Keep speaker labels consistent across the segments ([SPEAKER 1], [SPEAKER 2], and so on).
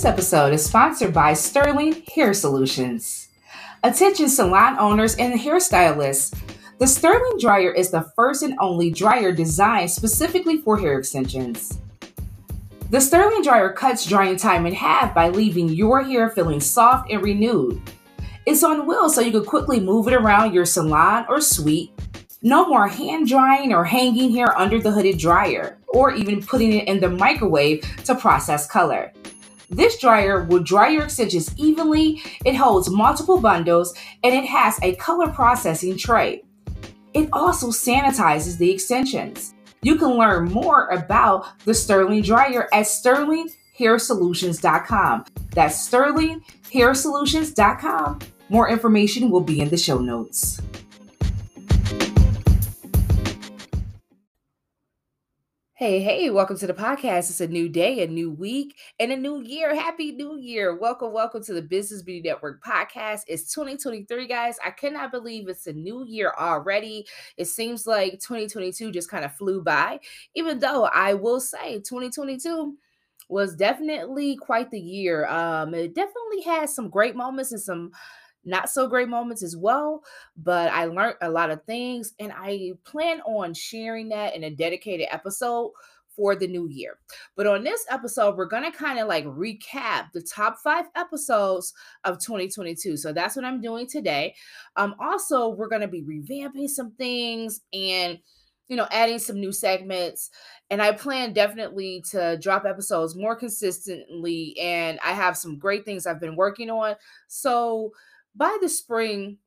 [SPEAKER 1] This episode is sponsored by Sterling Hair Solutions. Attention salon owners and hairstylists. The Sterling dryer is the first and only dryer designed specifically for hair extensions. The Sterling dryer cuts drying time in half by leaving your hair feeling soft and renewed. It's on wheels so you can quickly move it around your salon or suite. No more hand drying or hanging hair under the hooded dryer, or even putting it in the microwave to process color. This dryer will dry your extensions evenly, it holds multiple bundles, and it has a color processing tray. It also sanitizes the extensions. You can learn more about the Sterling dryer at sterlinghairsolutions.com. That's sterlinghairsolutions.com. More information will be in the show notes. Hey, hey, welcome to the podcast. It's a new day, a new week, and a new year. Happy New Year. Welcome, welcome to the Business Beauty Network podcast. It's 2023, guys. I cannot believe it's a new year already. It seems like 2022 just kind of flew by, even though I will say 2022 was definitely quite the year. Um, it definitely had some great moments and some not so great moments as well, but I learned a lot of things and I plan on sharing that in a dedicated episode for the new year. But on this episode, we're going to kind of like recap the top five episodes of 2022. So that's what I'm doing today. Um, also, we're going to be revamping some things and you know, adding some new segments. And I plan definitely to drop episodes more consistently. And I have some great things I've been working on. So by the spring,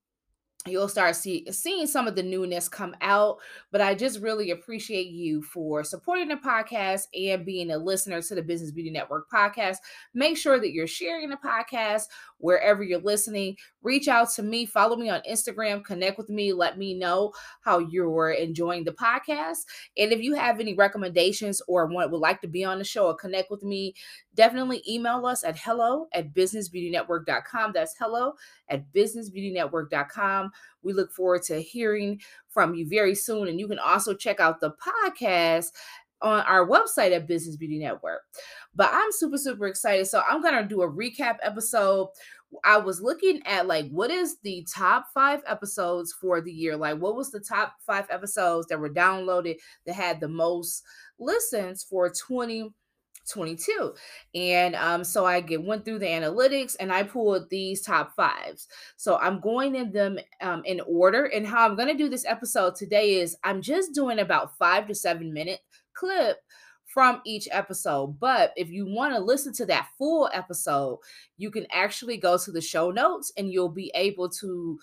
[SPEAKER 1] you'll start see, seeing some of the newness come out. But I just really appreciate you for supporting the podcast and being a listener to the Business Beauty Network podcast. Make sure that you're sharing the podcast wherever you're listening. Reach out to me, follow me on Instagram, connect with me, let me know how you're enjoying the podcast. And if you have any recommendations or want, would like to be on the show or connect with me, definitely email us at hello at businessbeautynetwork.com. That's hello at businessbeautynetwork.com. We look forward to hearing from you very soon. And you can also check out the podcast on our website at Business Beauty Network. But I'm super, super excited. So I'm going to do a recap episode. I was looking at like what is the top five episodes for the year? Like, what was the top five episodes that were downloaded that had the most listens for 2022? And um, so I get went through the analytics and I pulled these top fives. So I'm going in them um, in order. And how I'm going to do this episode today is I'm just doing about five to seven minute clip from each episode. But if you want to listen to that full episode, you can actually go to the show notes and you'll be able to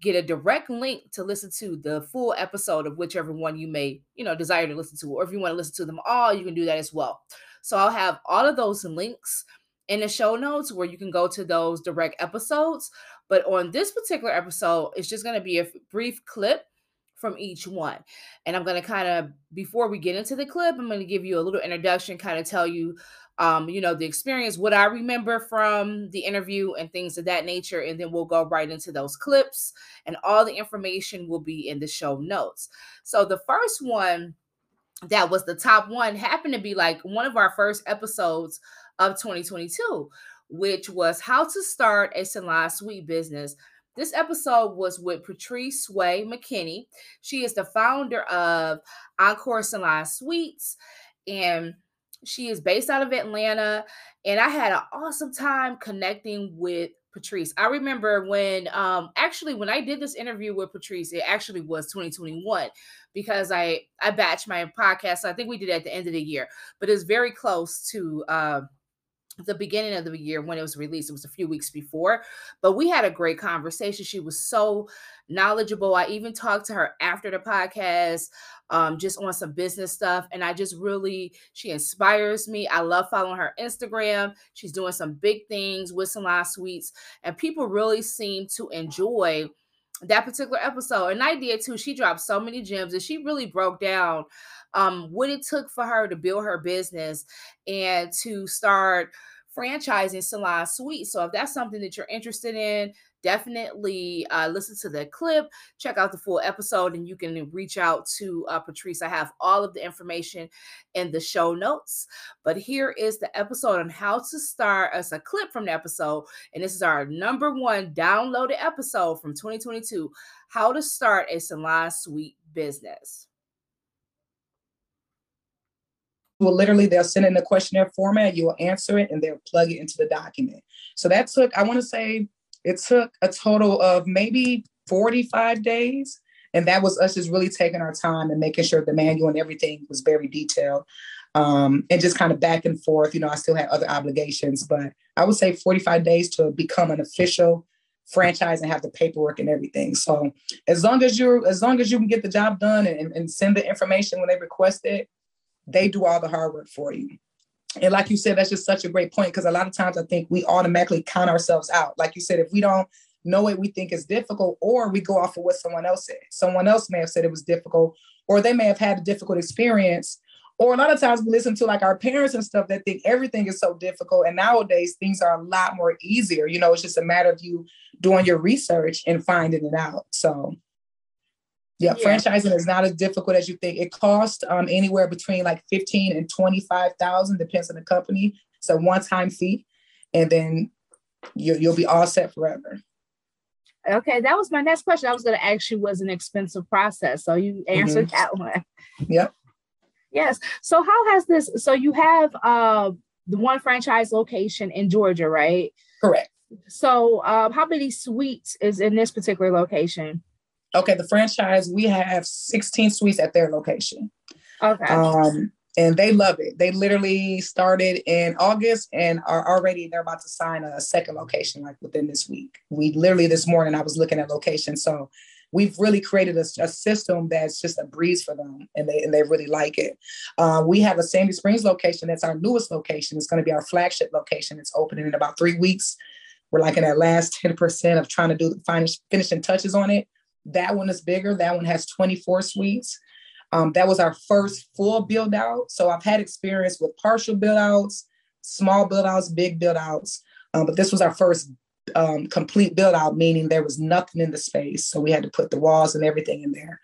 [SPEAKER 1] get a direct link to listen to the full episode of whichever one you may, you know, desire to listen to. Or if you want to listen to them all, you can do that as well. So I'll have all of those links in the show notes where you can go to those direct episodes. But on this particular episode, it's just going to be a brief clip from each one. And I'm going to kind of, before we get into the clip, I'm going to give you a little introduction, kind of tell you, um, you know, the experience, what I remember from the interview and things of that nature. And then we'll go right into those clips and all the information will be in the show notes. So the first one that was the top one happened to be like one of our first episodes of 2022, which was how to start a salon suite business this episode was with Patrice Sway McKinney. She is the founder of Encore Salon Suites, and she is based out of Atlanta. And I had an awesome time connecting with Patrice. I remember when um actually when I did this interview with Patrice, it actually was 2021 because I I batched my podcast. So I think we did it at the end of the year, but it's very close to uh the beginning of the year when it was released. It was a few weeks before, but we had a great conversation. She was so knowledgeable. I even talked to her after the podcast, um, just on some business stuff. And I just really, she inspires me. I love following her Instagram. She's doing some big things with some Salon Suites, and people really seem to enjoy that particular episode. And I did too. She dropped so many gems and she really broke down um, what it took for her to build her business and to start franchising Salon Suite. So if that's something that you're interested in, definitely uh, listen to the clip, check out the full episode, and you can reach out to uh, Patrice. I have all of the information in the show notes. But here is the episode on how to start as a clip from the episode. And this is our number one downloaded episode from 2022 How to Start a Salon Suite Business.
[SPEAKER 2] Will literally they'll send in a questionnaire format you will answer it and they'll plug it into the document so that took i want to say it took a total of maybe 45 days. And that was us just really taking our time and making sure the manual and everything was very detailed. Um, and just kind of back and forth. You know, I still had other obligations, but I would say 45 days to become an official franchise and have the paperwork and everything. So as long as you're as long as you can get the job done and, and send the information when they request it, they do all the hard work for you. And like you said, that's just such a great point because a lot of times I think we automatically count ourselves out. Like you said, if we don't know it, we think it's difficult, or we go off of what someone else said. Someone else may have said it was difficult, or they may have had a difficult experience. Or a lot of times we listen to like our parents and stuff that think everything is so difficult. And nowadays things are a lot more easier. You know, it's just a matter of you doing your research and finding it out. So yeah, yeah, franchising is not as difficult as you think. It costs um, anywhere between like fifteen and twenty five thousand, depends on the company. It's a one time fee, and then you, you'll be all set forever.
[SPEAKER 1] Okay, that was my next question. I was going to ask you was an expensive process, so you answered mm-hmm. that one.
[SPEAKER 2] Yep.
[SPEAKER 1] Yes. So how has this? So you have uh, the one franchise location in Georgia, right?
[SPEAKER 2] Correct.
[SPEAKER 1] So uh, how many suites is in this particular location?
[SPEAKER 2] Okay, the franchise, we have 16 suites at their location.
[SPEAKER 1] Okay. Um,
[SPEAKER 2] and they love it. They literally started in August and are already they're about to sign a second location like within this week. We literally this morning I was looking at locations. So we've really created a, a, system that's just a breeze for them and they and they really like it. Uh, we have a Sandy Springs location that's our newest location. It's going to be our flagship location. It's opening in about three weeks. We're like in that last 10% of trying to do the finish, finishing touches on it. That one is bigger. That one has 24 suites. Um, that was our first full build out. So I've had experience with partial build outs, small build outs, big build outs. Um, but this was our first um, complete build out, meaning there was nothing in the space. So we had to put the walls and everything in there.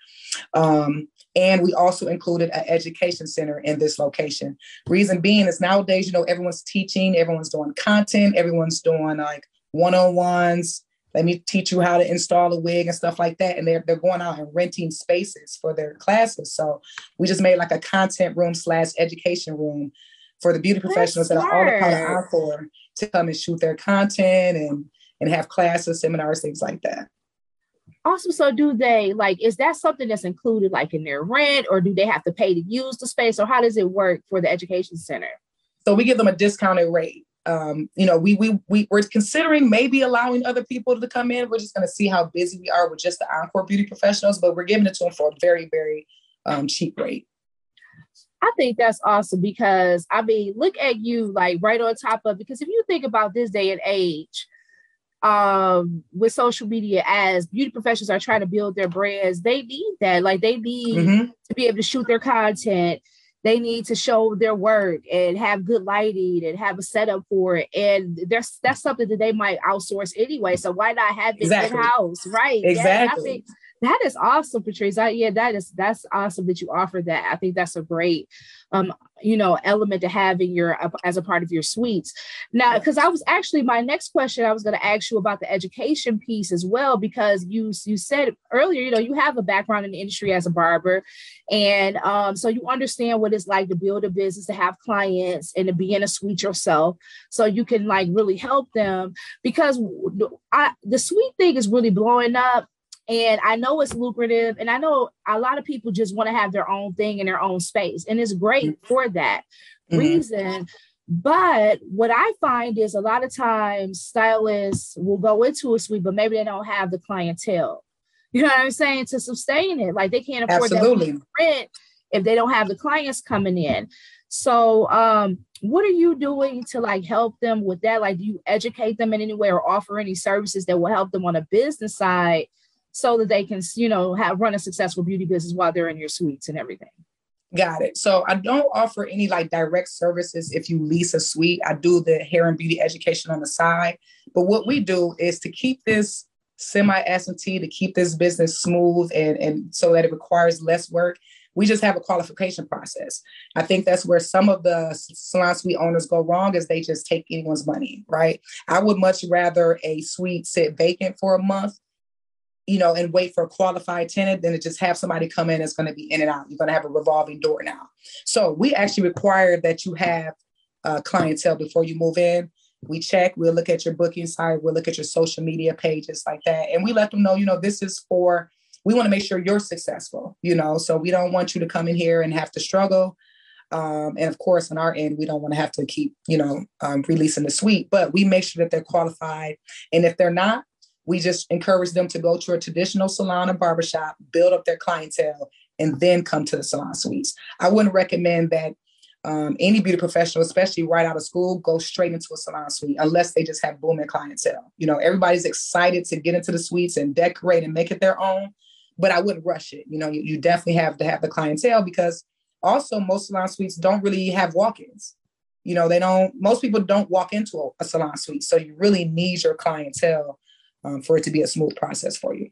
[SPEAKER 2] Um, and we also included an education center in this location. Reason being is nowadays, you know, everyone's teaching, everyone's doing content, everyone's doing like one on ones, let me teach you how to install a wig and stuff like that. And they're, they're going out and renting spaces for their classes. So we just made like a content room slash education room for the beauty professionals that are all a part of Encore to come and shoot their content and, and have classes, seminars, things like that.
[SPEAKER 1] Awesome. So do they like is that something that's included like in their rent or do they have to pay to use the space or how does it work for the education center?
[SPEAKER 2] So we give them a discounted rate um, you know, we we we we're considering maybe allowing other people to come in. We're just going to see how busy we are with just the Encore beauty professionals, but we're giving it to them for a very very um, cheap rate.
[SPEAKER 1] I think that's awesome because I mean, look at you like right on top of because if you think about this day and age, um, with social media as beauty professionals are trying to build their brands, they need that. Like they need mm-hmm. to be able to shoot their content they need to show their work and have good lighting and have a setup for it. And there's that's something that they might outsource anyway. So why not have it exactly. in house? Right.
[SPEAKER 2] Exactly.
[SPEAKER 1] Yeah, I think that is awesome, Patrice. I, yeah, that is that's awesome that you offer that. I think that's a great, um, you know, element to have in your uh, as a part of your suites. Now, because I was actually my next question, I was going to ask you about the education piece as well, because you you said earlier, you know, you have a background in the industry as a barber, and um, so you understand what it's like to build a business, to have clients, and to be in a suite yourself, so you can like really help them. Because I, the suite thing is really blowing up and I know it's lucrative. And I know a lot of people just want to have their own thing in their own space. And it's great mm-hmm. for that mm-hmm. reason. But what I find is a lot of times stylists will go into a suite, but maybe they don't have the clientele. You know what I'm saying? To sustain it, like they can't afford
[SPEAKER 2] Absolutely.
[SPEAKER 1] that rent if they don't have the clients coming in. So, um, what are you doing to like help them with that? Like, do you educate them in any way or offer any services that will help them on a business side so that they can, you know, have run a successful beauty business while they're in your suites and everything?
[SPEAKER 2] Got it. So I don't offer any like direct services if you lease a suite. I do the hair and beauty education on the side. But what we do is to keep this semi absentee, to keep this business smooth and, and so that it requires less work. We just have a qualification process. I think that's where some of the salon suite owners go wrong is they just take anyone's money, right? I would much rather a suite sit vacant for a month you know, and wait for a qualified tenant than to just have somebody come in that's going to be in and out. You're going to have a revolving door now. So we actually require that you have uh, clientele before you move in. We check, we'll look at your booking site, we'll look at your social media pages like that. And we let them know, you know, this is for, we want to make sure you're successful, you know, so we don't want you to come in here and have to struggle. Um, and of course, on our end, we don't want to have to keep, you know, um, releasing the suite, but we make sure that they're qualified. And if they're not, we just encourage them to go to a traditional salon or barbershop, build up their clientele, and then come to the salon suites. I wouldn't recommend that um, any beauty professional, especially right out of school, go straight into a salon suite unless they just have booming clientele. You know, everybody's excited to get into the suites and decorate and make it their own, but I wouldn't rush it. You know, you, you definitely have to have the clientele because also most salon suites don't really have walk-ins. You know, they don't, most people don't walk into a salon suite. So you really need your clientele um, for it to be a smooth process for you.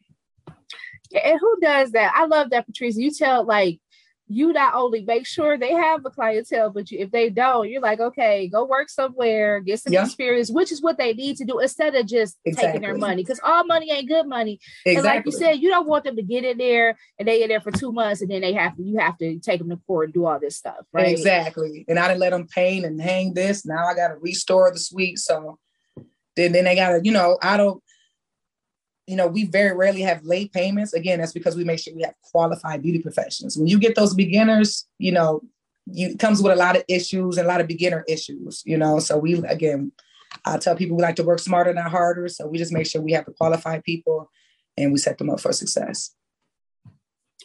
[SPEAKER 1] Yeah, and who does that? I love that, Patrice. You tell like you not only make sure they have a clientele, but you, if they don't, you're like, okay, go work somewhere, get some yeah. experience, which is what they need to do instead of just exactly. taking their money. Because all money ain't good money. Exactly. And like you said, you don't want them to get in there and they in there for two months and then they have to you have to take them to court and do all this stuff, right?
[SPEAKER 2] Exactly. And I didn't let them paint and hang this. Now I got to restore the suite. So then then they got to, you know, I don't you know, we very rarely have late payments. Again, that's because we make sure we have qualified beauty professionals. When you get those beginners, you know, you it comes with a lot of issues and a lot of beginner issues, you know. So we again, I tell people we like to work smarter, not harder. So we just make sure we have the qualified people and we set them up for success.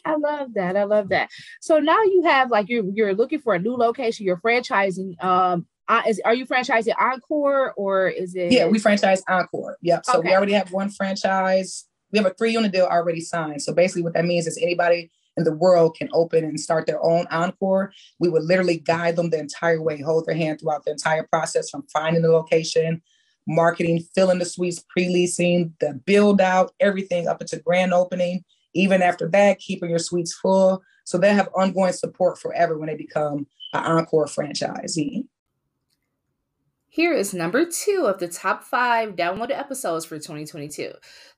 [SPEAKER 1] I love that. I love that. So now you have like you're you're looking for a new location. You're franchising. Um, uh, is are you franchising Encore or is it?
[SPEAKER 2] Yeah, we franchise Encore. Yep. So okay. we already have one franchise. We have a three unit deal already signed. So basically, what that means is anybody in the world can open and start their own Encore. We would literally guide them the entire way, hold their hand throughout the entire process from finding the location, marketing, filling the suites, pre-leasing, the build out, everything up into grand opening. Even after that, keeping your suites full. So they have ongoing support forever when they become an Encore franchisee.
[SPEAKER 1] Here is number two of the top five downloaded episodes for 2022.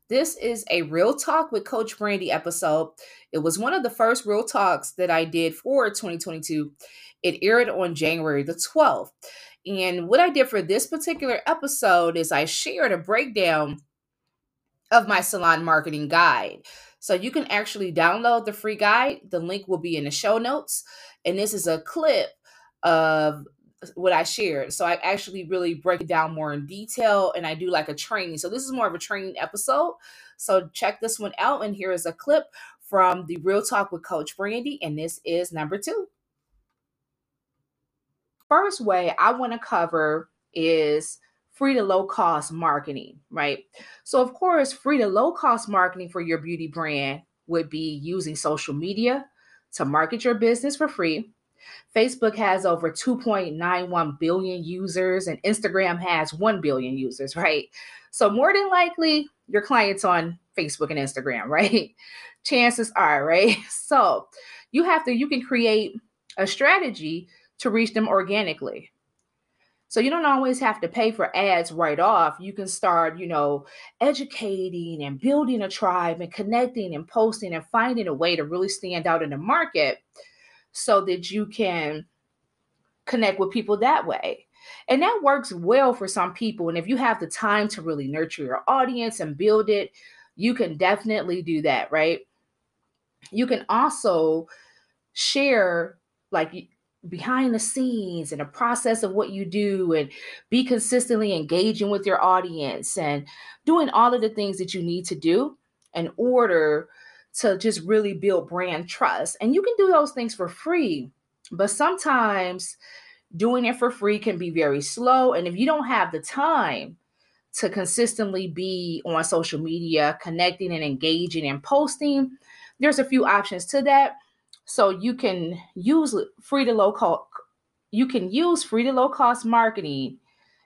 [SPEAKER 1] This is a Real Talk with Coach Brandy episode. It was one of the first Real Talks that I did for 2022. It aired on January the 12th. And what I did for this particular episode is I shared a breakdown of my salon marketing guide. So you can actually download the free guide. The link will be in the show notes. And this is a clip of what I shared. So I actually really break it down more in detail and I do like a training. So this is more of a training episode. So check this one out. And here is a clip from the Real Talk with Coach Brandy. And this is number two. First way I want to cover is free to low cost marketing, right? So, of course, free to low cost marketing for your beauty brand would be using social media to market your business for free Facebook has over 2.91 billion users and Instagram has 1 billion users, right? So, more than likely, your clients on Facebook and Instagram, right? Chances are, right? So, you have to, you can create a strategy to reach them organically. So you don't always have to pay for ads right off. You can start, you know, educating and building a tribe and connecting and posting and finding a way to really stand out in the market so that you can connect with people that way. And that works well for some people. And if you have the time to really nurture your audience and build it, you can definitely do that, right? You can also share like behind the scenes and the process of what you do and be consistently engaging with your audience and doing all of the things that you need to do in order to just really build brand trust. And you can do those things for free, but sometimes doing it for free can be very slow. And if you don't have the time to consistently be on social media, connecting and engaging and posting, there's a few options to that. So you can use free to low cost you can use free to low cost marketing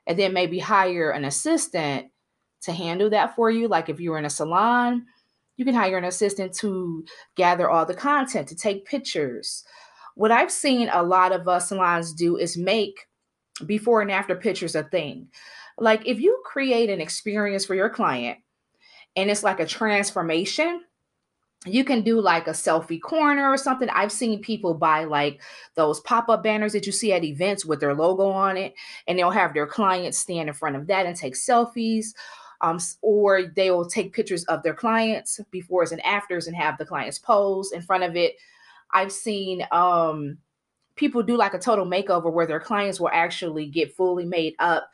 [SPEAKER 1] and then maybe hire an assistant to handle that for you. Like if you're in a salon, you can hire an assistant to gather all the content, to take pictures. What I've seen a lot of us salons do is make before and after pictures a thing. Like if you create an experience for your client and it's like a transformation, you can do like a selfie corner or something. I've seen people buy like those pop up banners that you see at events with their logo on it, and they'll have their clients stand in front of that and take selfies. Um, or they will take pictures of their clients befores and afters and have the clients pose in front of it. I've seen um, people do like a total makeover where their clients will actually get fully made up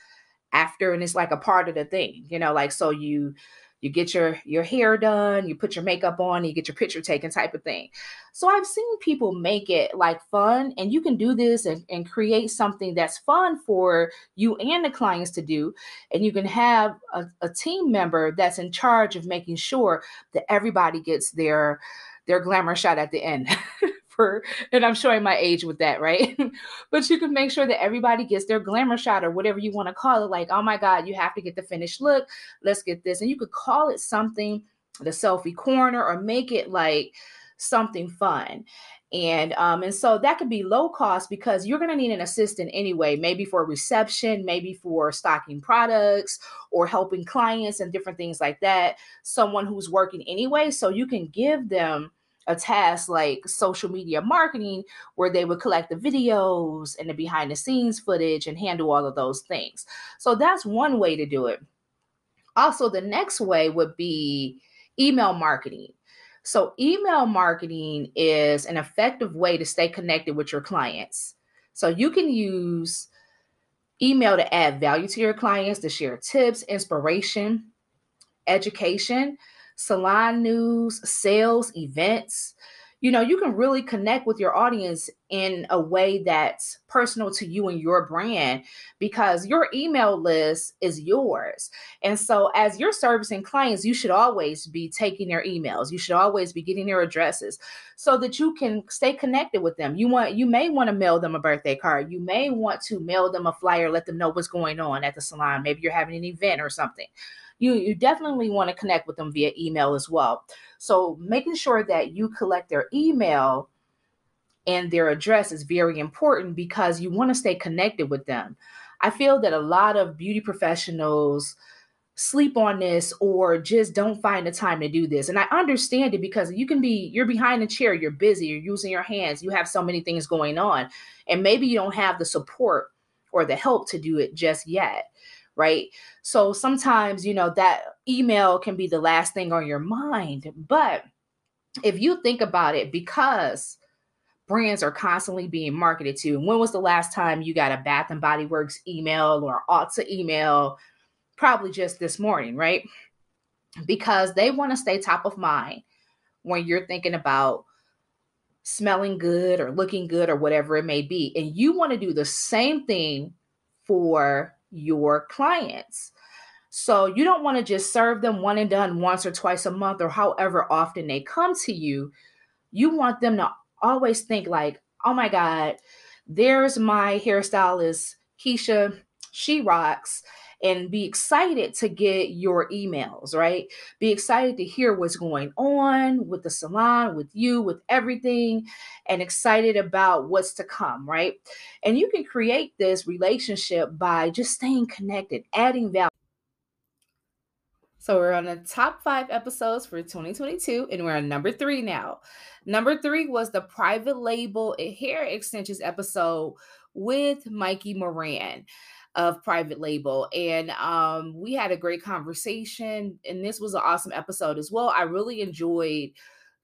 [SPEAKER 1] after, and it's like a part of the thing, you know, like so you you get your your hair done you put your makeup on you get your picture taken type of thing. So i've seen people make it like fun and you can do this and, and create something that's fun for you and the clients to do. And you can have a, a team member that's in charge of making sure that everybody gets their their glamour shot at the end for, and I'm showing my age with that, right? but you can make sure that everybody gets their glamour shot or whatever you want to call it. Like, oh my God, you have to get the finished look. Let's get this. And you could call it something, the selfie corner, or make it like something fun. And um, and so that could be low cost because you're gonna need an assistant anyway, maybe for reception, maybe for stocking products or helping clients and different things like that. Someone who's working anyway, so you can give them a task like social media marketing where they would collect the videos and the behind the scenes footage and handle all of those things. So that's one way to do it. Also, the next way would be email marketing. So, email marketing is an effective way to stay connected with your clients. So, you can use email to add value to your clients, to share tips, inspiration, education salon news, sales, events. You know, you can really connect with your audience in a way that's personal to you and your brand because your email list is yours. And so, as you're servicing clients, you should always be taking their emails. You should always be getting their addresses so that you can stay connected with them. You want you may want to mail them a birthday card. You may want to mail them a flyer, let them know what's going on at the salon. Maybe you're having an event or something you you definitely want to connect with them via email as well. So making sure that you collect their email and their address is very important because you want to stay connected with them. I feel that a lot of beauty professionals sleep on this or just don't find the time to do this. And I understand it because you can be you're behind a chair, you're busy, you're using your hands, you have so many things going on, and maybe you don't have the support or the help to do it just yet right? So sometimes, you know, that email can be the last thing on your mind. But if you think about it, because brands are constantly being marketed to, and when was the last time you got a Bath and Body Works email or Ulta email? Probably just this morning, right? Because they want to stay top of mind when you're thinking about smelling good or looking good or whatever it may be. And you want to do the same thing for your clients. So you don't want to just serve them one and done once or twice a month or however often they come to you. You want them to always think like, "Oh my god, there's my hairstylist Keisha, she rocks." And be excited to get your emails, right? Be excited to hear what's going on with the salon, with you, with everything, and excited about what's to come, right? And you can create this relationship by just staying connected, adding value. So we're on the top five episodes for 2022, and we're on number three now. Number three was the private label hair extensions episode with Mikey Moran of private label and um, we had a great conversation and this was an awesome episode as well i really enjoyed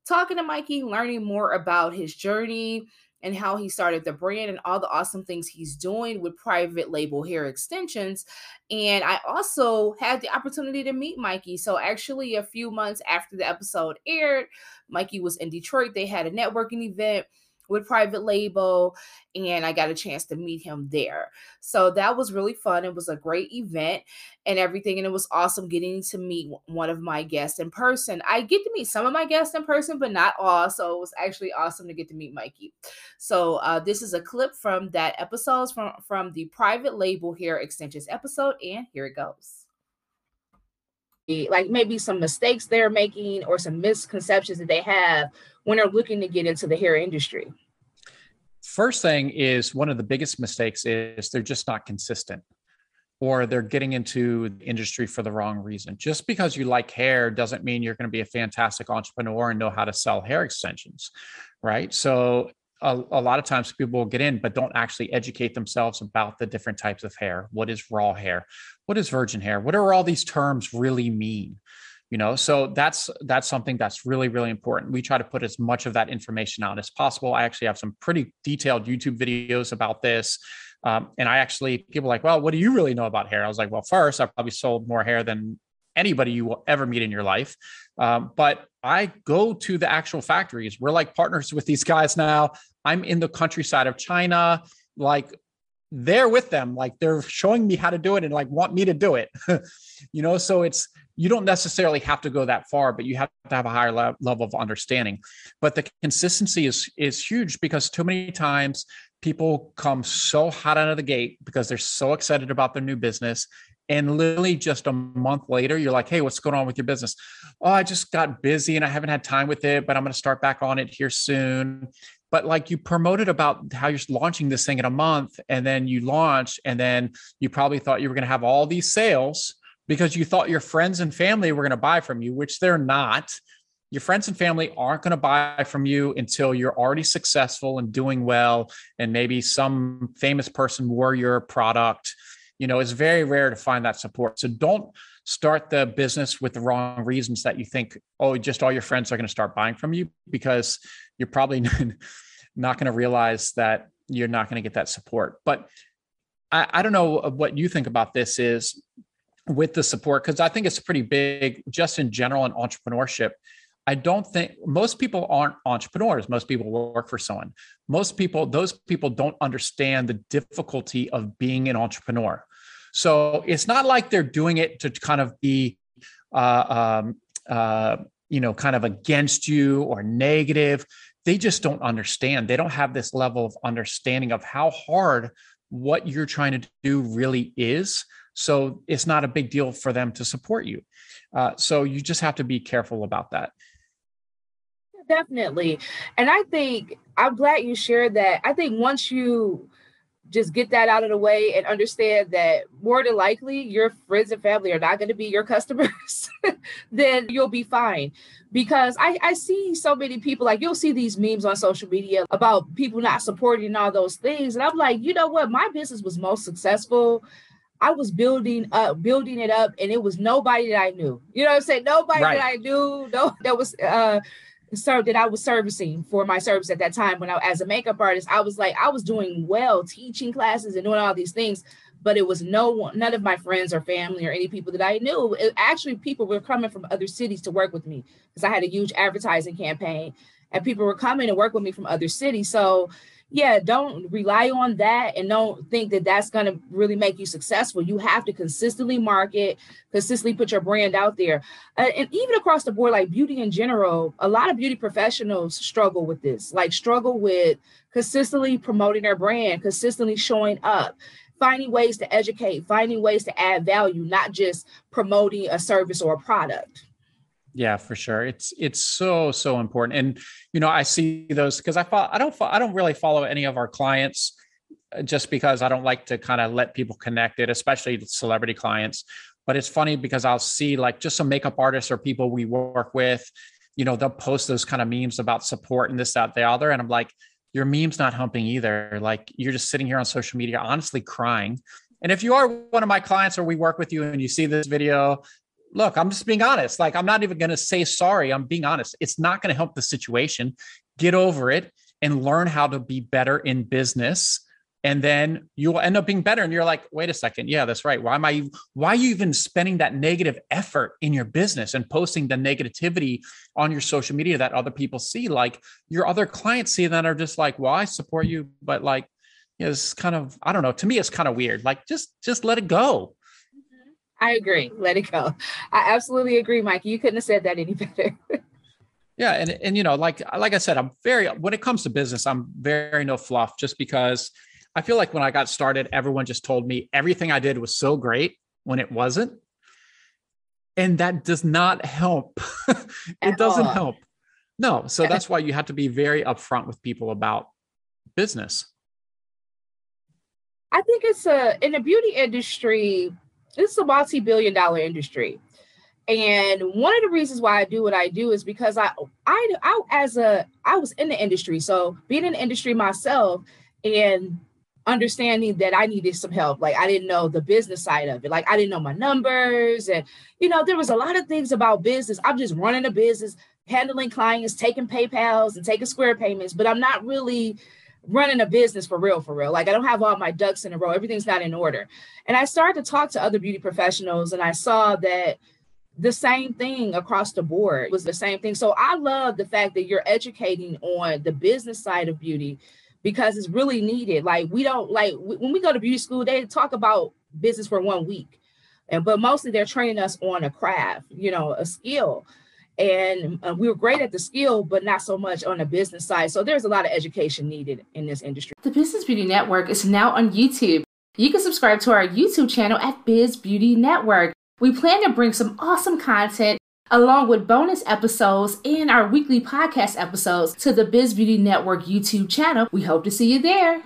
[SPEAKER 1] talking to mikey learning more about his journey and how he started the brand and all the awesome things he's doing with private label hair extensions. And I also had the opportunity to meet Mikey. So, actually, a few months after the episode aired, Mikey was in Detroit. They had a networking event with private label and I got a chance to meet him there. So that was really fun. It was a great event and everything and it was awesome getting to meet one of my guests in person. I get to meet some of my guests in person but not all, so it was actually awesome to get to meet Mikey. So uh, this is a clip from that episode from from the private label hair extensions episode and here it goes like maybe some mistakes they're making or some misconceptions that they have when they're looking to get into the hair industry?
[SPEAKER 3] First thing is one of the biggest mistakes is they're just not consistent or they're getting into the industry for the wrong reason. Just because you like hair doesn't mean you're going to be a fantastic entrepreneur and know how to sell hair extensions, right? So a, a, lot of times people will get in but don't actually educate themselves about the different types of hair. What is raw hair? What is virgin hair? What do all these terms really mean? you know so that's that's something that's really really important we try to put as much of that information out as possible i actually have some pretty detailed youtube videos about this um, and i actually people like well what do you really know about hair i was like well first i probably sold more hair than anybody you will ever meet in your life. Um, but i go to the actual factories. We're like partners with these guys now. I'm in the countryside of china. Like they're with them. Like they're showing me how to do it and like want me to do it. You know so it's you don't necessarily have to go that far, but you have to have a higher le- level of understanding. But the consistency is is huge because too many times people come so hot out of the gate because they're so excited about their new business. And literally just a month later, you're like, hey, what's going on with your business? Oh, I just got busy and I haven't had time with it, but I'm going to start back on it here soon. But like you promoted about how you're launching this thing in a month, and then you launch, and then you probably thought you were going to have all these sales because you thought your friends and family were going to buy from you, which they're not. Your friends and family aren't going to buy from you until you're already successful and doing well, and maybe some famous person wore your product. You know, it's very rare to find that support. So don't start the business with the wrong reasons that you think, oh, just all your friends are going to start buying from you because you're probably not going to realize that you're not going to get that support. But I, I don't know what you think about this is with the support because I think it's pretty big just in general in entrepreneurship. I don't think most people aren't entrepreneurs. Most people work for someone. Most people, those people don't understand the difficulty of being an entrepreneur. So it's not like they're doing it to kind of be, uh, um, uh, you know, kind of against you or negative. They just don't understand. They don't have this level of understanding of how hard what you're trying to do really is. So it's not a big deal for them to support you. Uh, so you just have to be careful about that.
[SPEAKER 1] Definitely. And I think I'm glad you shared that. I think once you just get that out of the way and understand that more than likely your friends and family are not going to be your customers, then you'll be fine. Because I, I see so many people, like you'll see these memes on social media about people not supporting all those things. And I'm like, you know what? My business was most successful I was building up, building it up, and it was nobody that I knew. You know what I'm saying? Nobody right. that I knew, no, that was uh served that I was servicing for my service at that time when I as a makeup artist. I was like, I was doing well, teaching classes and doing all these things, but it was no one, none of my friends or family or any people that I knew. It, actually, people were coming from other cities to work with me because I had a huge advertising campaign, and people were coming to work with me from other cities. So yeah, don't rely on that and don't think that that's going to really make you successful. You have to consistently market, consistently put your brand out there. Uh, and even across the board, like beauty in general, a lot of beauty professionals struggle with this, like struggle with consistently promoting their brand, consistently showing up finding ways to educate, finding ways to add value, not just promoting a service or a product.
[SPEAKER 3] Yeah, for sure. It's it's so so important, and you know I see those because I follow, I don't I don't really follow any of our clients uh, just because I don't like to kind of let people connect it, especially celebrity clients. But it's funny because I'll see like just some makeup artists or people we work with, you know, they'll post those kind of memes about support and this, that, the other. And I'm like, your meme's not humping either. Like you're just sitting here on social media, honestly crying. And if you are one of my clients or we work with you and you see this video look, I'm just being honest. Like, I'm not even going to say sorry. I'm being honest. It's not going to help the situation. Get over it. and learn how to be better in business and then you'll end up being better and you're like wait a second yeah that's right why am i why are you even spending that negative effort in your business and posting the negativity on your social media that other people see like your other clients see that are just like well i support you but like it's kind of i don't know to me it's kind of weird like just just let it go
[SPEAKER 1] i agree let it go i absolutely agree mike you couldn't have said that any better
[SPEAKER 3] yeah and and you know like like i said i'm very when it comes to business i'm very no fluff just because I feel like when I got started, everyone just told me everything I did was so great when it wasn't. And that does not help. it doesn't all. help. No. So that's why you have to be very upfront with people about business.
[SPEAKER 1] I think it's a in the beauty industry, it's a multi-billion dollar industry. And one of the reasons why I do what I do is because I I, I as a I was in the industry. So being in the industry myself and understanding that I needed some help. Like I didn't know the business side of it. Like I didn't know my numbers. And, you know, there was a lot of things about business. I'm just running a business, handling clients, taking PayPals and taking Square payments, but I'm not really running a business for real, for real. Like I don't have all my ducks in a row. Everything's not in order. And I started to talk to other beauty professionals and I saw that the same thing across the board was the same thing. So I love the fact that you're educating on the business side of beauty because it's really needed. Like we don't like when we go to beauty school, they talk about business for one week, and but mostly they're training us on a craft, you know, a skill. And uh, we were great at the skill, but not so much on the business side. So there's a lot of education needed in this industry. The Business Beauty Network is now on YouTube. You can subscribe to our YouTube channel at Biz Beauty Network. We plan to bring some awesome content along with bonus episodes and our weekly podcast episodes to the Biz Beauty Network YouTube channel. We hope to see you there.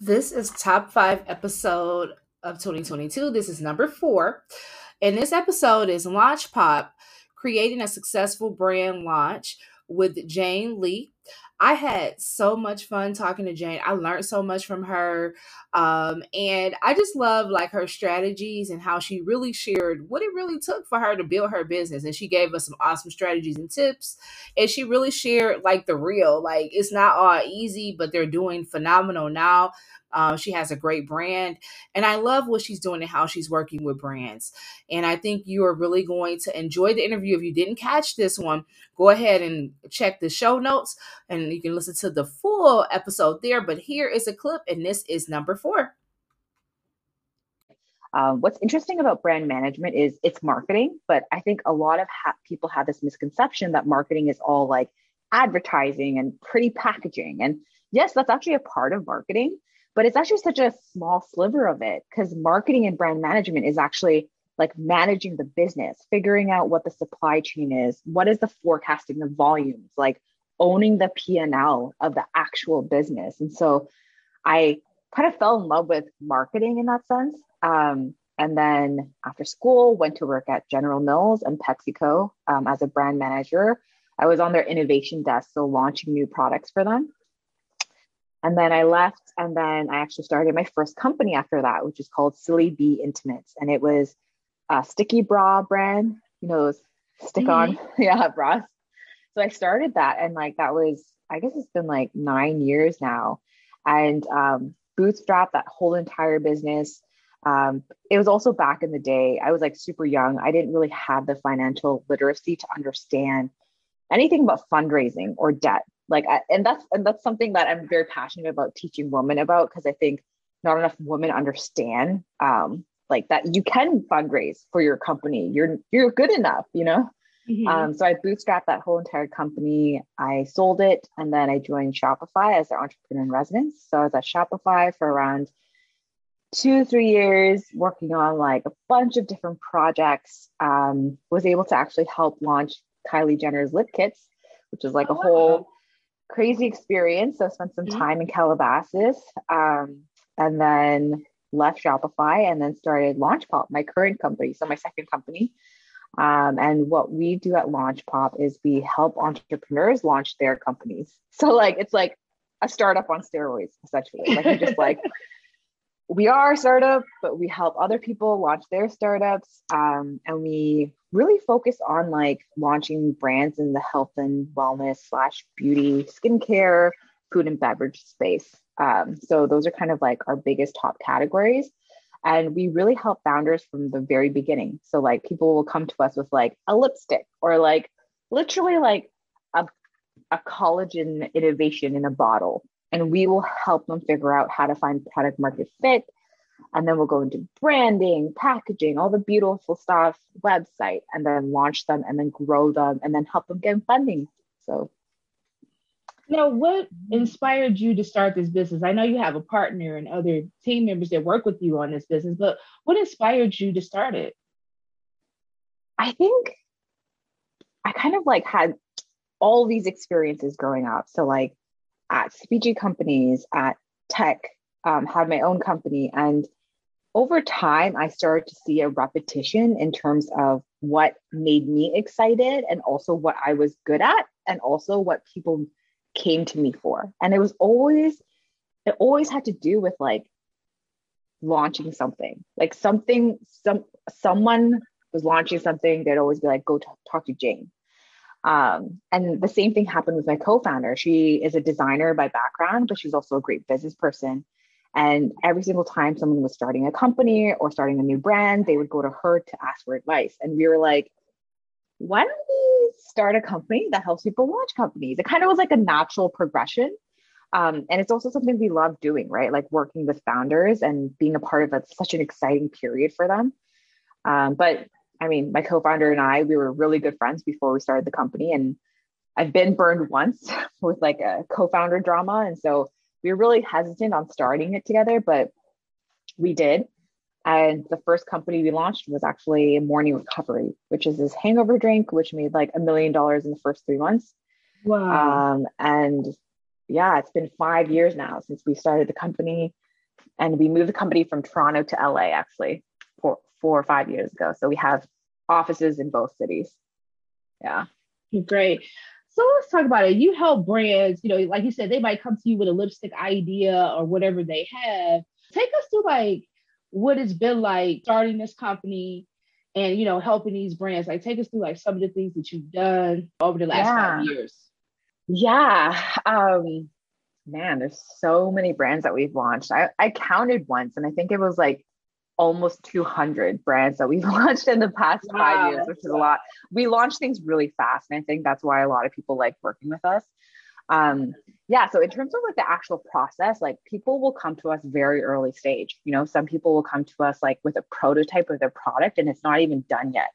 [SPEAKER 1] This is top five episode of 2022. This is number four. And this episode is Launch Pop, creating a successful brand launch with Jane Lee. I had so much fun talking to Jane. I learned so much from her. Um, and I just love like her strategies and how she really shared what it really took for her to build her business. And she gave us some awesome strategies and tips. And she really shared like the real, like it's not all easy, but they're doing phenomenal now. Uh, she has a great brand, and I love what she's doing and how she's working with brands. And I think you are really going to enjoy the interview. If you didn't catch this one, go ahead and check the show notes, and you can listen to the full episode there. But here is a clip, and this is number four.
[SPEAKER 4] Um, what's interesting about brand management is it's marketing, but I think a lot of ha- people have this misconception that marketing is all like advertising and pretty packaging. And yes, that's actually a part of marketing, but it's actually such a small sliver of it because marketing and brand management is actually like managing the business, figuring out what the supply chain is, what is the forecasting of volumes, like owning the P&L of the actual business. And so I kind of fell in love with marketing in that sense. Um, and then after school, went to work at General Mills and PepsiCo um, as a brand manager. I was on their innovation desk, so launching new products for them. And then I left, and then I actually started my first company after that, which is called Silly Bee Intimates. And it was a sticky bra brand, you know, those stick on, mm-hmm. yeah, bras. So I started that, and like that was, I guess it's been like nine years now. And um, bootstrap that whole entire business. Um, it was also back in the day, I was like super young. I didn't really have the financial literacy to understand anything about fundraising or debt like I, and that's and that's something that i'm very passionate about teaching women about because i think not enough women understand um like that you can fundraise for your company. You're you're good enough you know? Mm-hmm. um so i bootstrapped that whole entire company. I sold it and then i joined shopify as their entrepreneur in residence. So i was at shopify for around two three years working on like a bunch of different projects. Um was able to actually help launch kylie jenner's lip kits which is like oh, a whole crazy experience. So I spent some mm-hmm. time in Calabasas um, and then left Shopify and then started LaunchPop, my current company. So my second company. Um, and what we do at LaunchPop is we help entrepreneurs launch their companies. So like it's like a startup on steroids, essentially. Like we just like we are a startup, but we help other people launch their startups. Um, and we really focus on like launching brands in the health and wellness slash beauty, skincare, food and beverage space. Um, so those are kind of like our biggest top categories. And we really help founders from the very beginning. So like people will come to us with like a lipstick or like literally like a, a collagen innovation in a bottle. And we will help them figure out how to find product market fit. And then we'll go into branding, packaging, all the beautiful stuff, website, and then launch them and then grow them and then help them get funding. So
[SPEAKER 1] now, what inspired you to start this business? I know you have a partner and other team members that work with you on this business, but what inspired you to start it?
[SPEAKER 4] I think I kind of like had all these experiences growing up. So, like at CPG companies, at tech, um, had my own company. And over time, I started to see a repetition in terms of what made me excited and also what I was good at, and also what people came to me for. And it was always, it always had to do with like launching something, like something, some someone was launching something, they'd always be like, go t- talk to Jane. Um, and the same thing happened with my co-founder. She is a designer by background, but she's also a great business person. And every single time someone was starting a company or starting a new brand, they would go to her to ask for advice. And we were like, why don't we start a company that helps people launch companies? It kind of was like a natural progression. Um, and it's also something we love doing, right? Like working with founders and being a part of a, such an exciting period for them. Um, but I mean, my co-founder and I, we were really good friends before we started the company, and I've been burned once with like a co-founder drama, and so we were really hesitant on starting it together, but we did. And the first company we launched was actually Morning Recovery, which is this hangover drink, which made like a million dollars in the first three months. Wow. Um, and yeah, it's been five years now since we started the company. And we moved the company from Toronto to LA actually four, or five years ago. So we have offices in both cities. Yeah.
[SPEAKER 1] Great. So let's talk about it. You help brands, you know, like you said, they might come to you with a lipstick idea or whatever they have. Take us through like what it's been like starting this company and you know helping these brands like take us through like some of the things that you've done over the last yeah. five years
[SPEAKER 4] yeah um man there's so many brands that we've launched I, I counted once and i think it was like almost 200 brands that we've launched in the past wow. five years which is a lot. We launch things really fast and i think that's why a lot of people like working with us. Um yeah so in terms of like the actual process like people will come to us very early stage. You know some people will come to us like with a prototype of their product and it's not even done yet.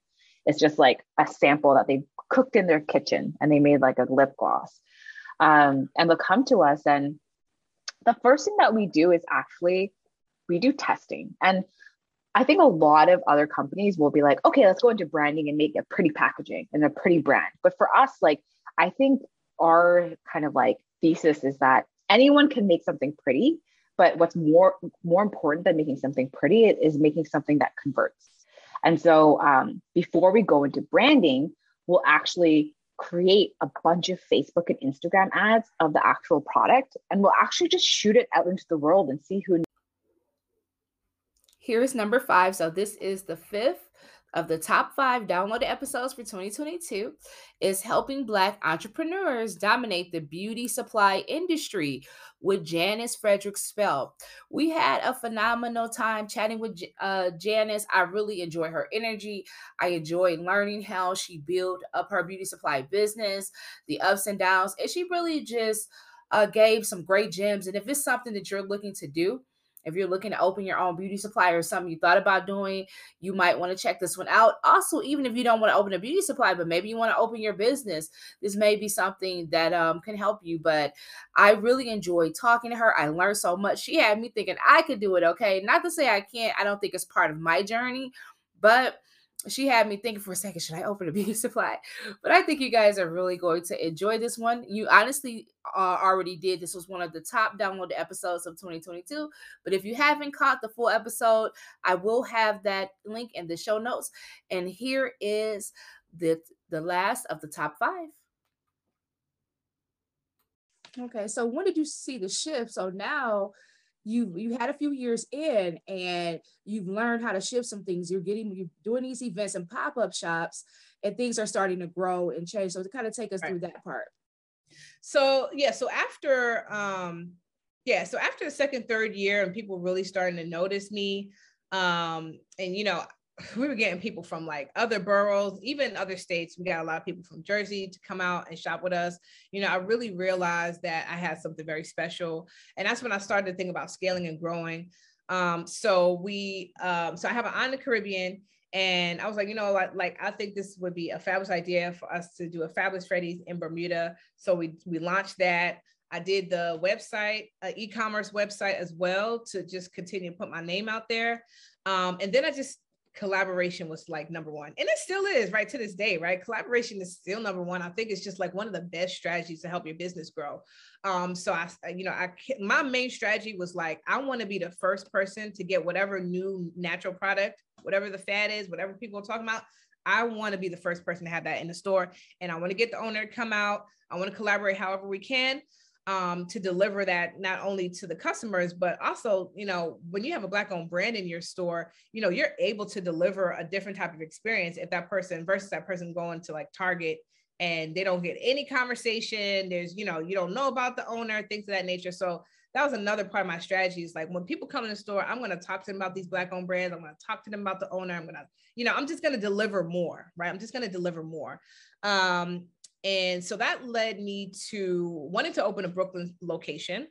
[SPEAKER 4] It's just like a sample that they cooked in their kitchen and they made like a lip gloss. Um, and they'll come to us and the first thing that we do is actually we do testing. And I think a lot of other companies will be like, okay, let's go into branding and make a pretty packaging and a pretty brand. But for us, like, I think our kind of like thesis is that anyone can make something pretty, but what's more more important than making something pretty is making something that converts. And so um, before we go into branding, we'll actually create a bunch of Facebook and Instagram ads of the actual product, and we'll actually just shoot it out into the world and see who.
[SPEAKER 1] Here's number five. So this is the fifth of the top five downloaded episodes for 2022 is helping Black entrepreneurs dominate the beauty supply industry with Janice Frederick Spell. We had a phenomenal time chatting with uh, Janice. I really enjoy her energy. I enjoy learning how she built up her beauty supply business, the ups and downs, and she really just uh, gave some great gems. And if it's something that you're looking to do, if you're looking to open your own beauty supply or something you thought about doing, you might want to check this one out. Also, even if you don't want to open a beauty supply, but maybe you want to open your business, this may be something that um, can help you. But I really enjoyed talking to her. I learned so much. She had me thinking I could do it. Okay. Not to say I can't, I don't think it's part of my journey, but she had me thinking for a second, should I open a beauty supply? But I think you guys are really going to enjoy this one. You honestly uh, already did. This was one of the top downloaded episodes of 2022. But if you haven't caught the full episode, I will have that link in the show notes. And here is the the last of the top five. Okay, so when did you see the shift? So now you you had a few years in and you've learned how to shift some things. You're getting you're doing these events and pop-up shops and things are starting to grow and change. So to kind of take us right. through that part.
[SPEAKER 5] So yeah so after um yeah so after the second third year and people really starting to notice me um and you know we were getting people from like other boroughs, even other states. We got a lot of people from Jersey to come out and shop with us. You know, I really realized that I had something very special. And that's when I started to think about scaling and growing. Um, so we, um, so I have an on the Caribbean and I was like, you know, like, like I think this would be a fabulous idea for us to do a fabulous Freddy's in Bermuda. So we we launched that. I did the website, uh, e-commerce website as well to just continue to put my name out there. Um, and then I just collaboration was like number one and it still is right to this day right collaboration is still number one i think it's just like one of the best strategies to help your business grow um so i you know i my main strategy was like i want to be the first person to get whatever new natural product whatever the fad is whatever people are talking about I want to be the first person to have that in the store. And I want to get the owner to come out. I want to collaborate however we can um, to deliver that not only to the customers, but also, you know, when you have a black owned brand in your store, you know, you're able to deliver a different type of experience if that person versus that person going to like Target and they don't get any conversation. There's, you know, you don't know about the owner, things of that nature. So that was another part of my strategy is like when people come in the store, I'm going to talk to them about these black owned brands. I'm going to talk to them about the owner. I'm going to, you know, I'm just going to deliver more, right? I'm just going to deliver more. Um, and so that led me to wanting to open a Brooklyn location.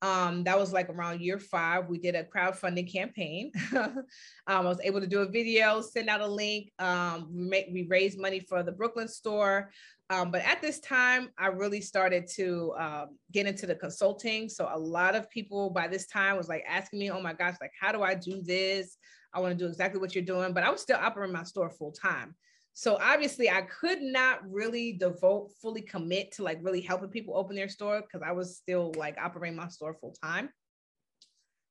[SPEAKER 5] Um, that was like around year five. We did a crowdfunding campaign. um, I was able to do a video, send out a link. Um, we, make, we raised money for the Brooklyn store. Um, but at this time, I really started to um, get into the consulting. So a lot of people by this time was like asking me, oh my gosh, like, how do I do this? I want to do exactly what you're doing, but I was still operating my store full time. So obviously, I could not really devote, fully commit to like really helping people open their store because I was still like operating my store full time.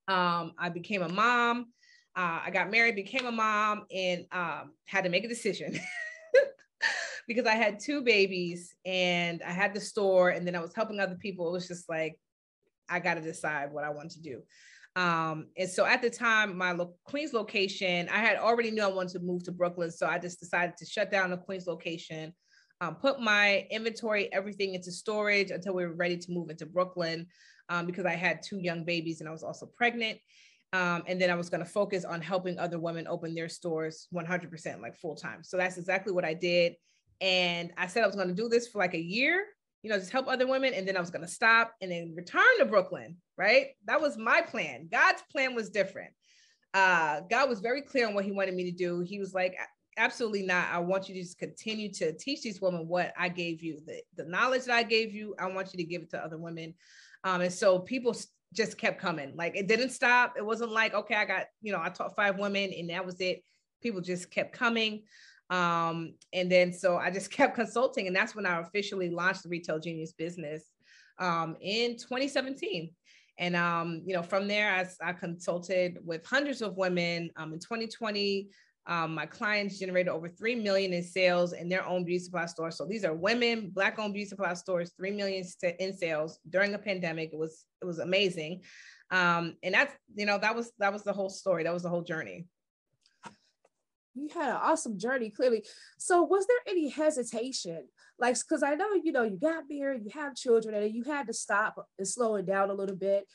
[SPEAKER 5] Um, I became a mom. Uh, I got married, became a mom, and um, had to make a decision because I had two babies and I had the store, and then I was helping other people. It was just like I got to decide what I want to do. Um, and so at the time, my lo- Queens location, I had already knew I wanted to move to Brooklyn. So I just decided to shut down the Queens location, um, put my inventory, everything into storage until we were ready to move into Brooklyn um, because I had two young babies and I was also pregnant. Um, and then I was going to focus on helping other women open their stores 100%, like full time. So that's exactly what I did. And I said I was going to do this for like a year you know, just help other women. And then I was going to stop and then return to Brooklyn, right? That was my plan. God's plan was different. Uh, God was very clear on what he wanted me to do. He was like, absolutely not. I want you to just continue to teach these women what I gave you, the, the knowledge that I gave you. I want you to give it to other women. Um, and so people just kept coming. Like it didn't stop. It wasn't like, okay, I got, you know, I taught five women and that was it. People just kept coming. Um, and then so I just kept consulting, and that's when I officially launched the Retail Genius business um, in 2017. And um, you know, from there, I, I consulted with hundreds of women. Um, in 2020, um, my clients generated over three million in sales in their own beauty supply stores. So these are women, black-owned beauty supply stores, three million in sales during a pandemic. It was it was amazing, um, and that's you know that was that was the whole story. That was the whole journey
[SPEAKER 1] you had an awesome journey clearly. So was there any hesitation? Like because i know you know you got married you have children and you had to stop and slow it down a little bit.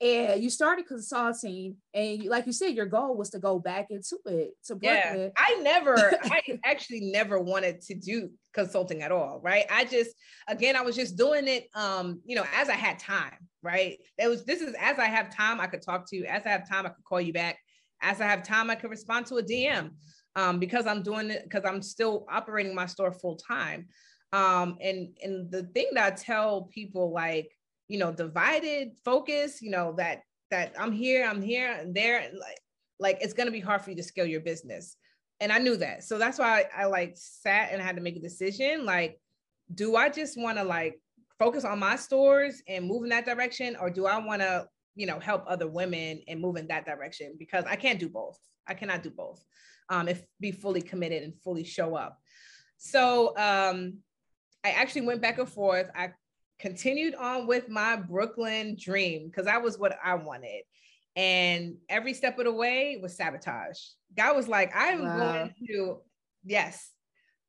[SPEAKER 1] And you started consulting and you, like you said your goal was to go back into it to Brooklyn.
[SPEAKER 5] yeah i never i actually never wanted to do consulting at all right? I just again i was just doing it um you know as i had time right? It was this is as i have time i could talk to you. As i have time i could call you back. As i have time i could respond to a dm um, because I'm doing it because I'm still operating my store full time. Um, and and the thing that I tell people like you know divided focus, you know that that I'm here, I'm here and there, and like like it's gonna be hard for you to scale your business. And I knew that, so that's why I, I like sat and had to make a decision. Like, do I just want to like focus on my stores and move in that direction, or do I want to you know help other women and move in that direction? Because I can't do both. I cannot do both um, if be fully committed and fully show up. So um, I actually went back and forth. I continued on with my Brooklyn dream because that was what I wanted. And every step of the way was sabotage. God was like, I'm wow. going to, yes,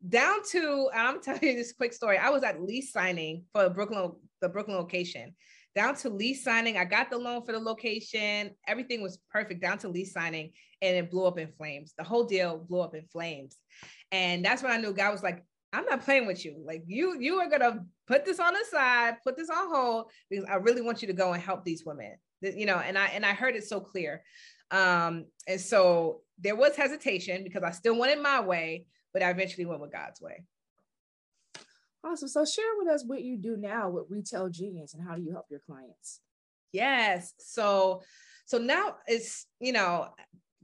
[SPEAKER 5] down to, I'm telling you this quick story. I was at lease signing for Brooklyn, the Brooklyn location. Down to lease signing, I got the loan for the location. Everything was perfect down to lease signing, and it blew up in flames. The whole deal blew up in flames, and that's when I knew God was like, I'm not playing with you. Like you, you are gonna put this on the side, put this on hold because I really want you to go and help these women. You know, and I and I heard it so clear. Um, and so there was hesitation because I still wanted my way, but I eventually went with God's way.
[SPEAKER 1] Awesome. So share with us what you do now with Retail Genius and how do you help your clients?
[SPEAKER 5] Yes. So so now it's, you know,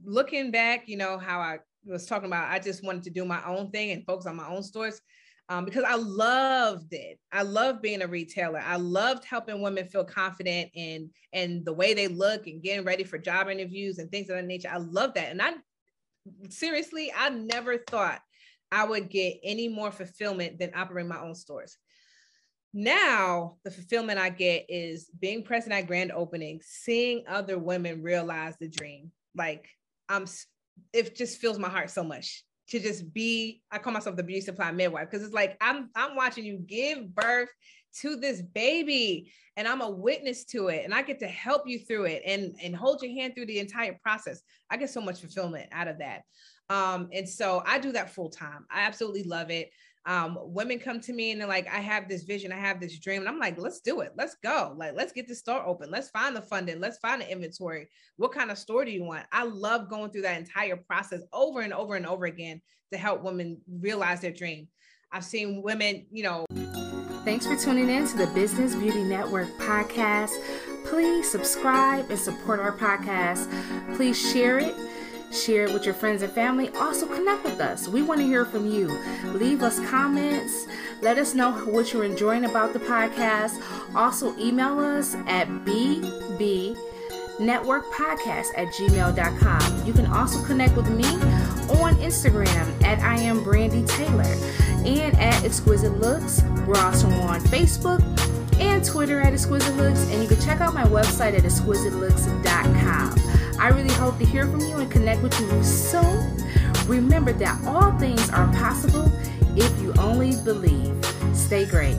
[SPEAKER 5] looking back, you know, how I was talking about, I just wanted to do my own thing and focus on my own stores. Um, because I loved it. I love being a retailer. I loved helping women feel confident in and the way they look and getting ready for job interviews and things of that nature. I love that. And I seriously, I never thought I would get any more fulfillment than operating my own stores. Now, the fulfillment I get is being present at grand openings, seeing other women realize the dream. Like I'm, it just fills my heart so much to just be. I call myself the beauty supply midwife because it's like I'm I'm watching you give birth to this baby and I'm a witness to it and I get to help you through it and and hold your hand through the entire process. I get so much fulfillment out of that. Um, and so I do that full time. I absolutely love it. Um, women come to me and they're like, I have this vision, I have this dream. And I'm like, let's do it. Let's go. Like, let's get the store open. Let's find the funding. Let's find the inventory. What kind of store do you want? I love going through that entire process over and over and over again to help women realize their dream. I've seen women, you know.
[SPEAKER 1] Thanks for tuning in to the Business Beauty Network podcast. Please subscribe and support our podcast. Please share it Share it with your friends and family. Also, connect with us. We want to hear from you. Leave us comments. Let us know what you're enjoying about the podcast. Also, email us at bb networkpodcast at gmail.com. You can also connect with me on Instagram at I am Brandy Taylor and at Exquisite Looks. We're also on Facebook and Twitter at Exquisite Looks, and you can check out my website at exquisitelooks.com. I really hope to hear from you and connect with you soon. Remember that all things are possible if you only believe. Stay great.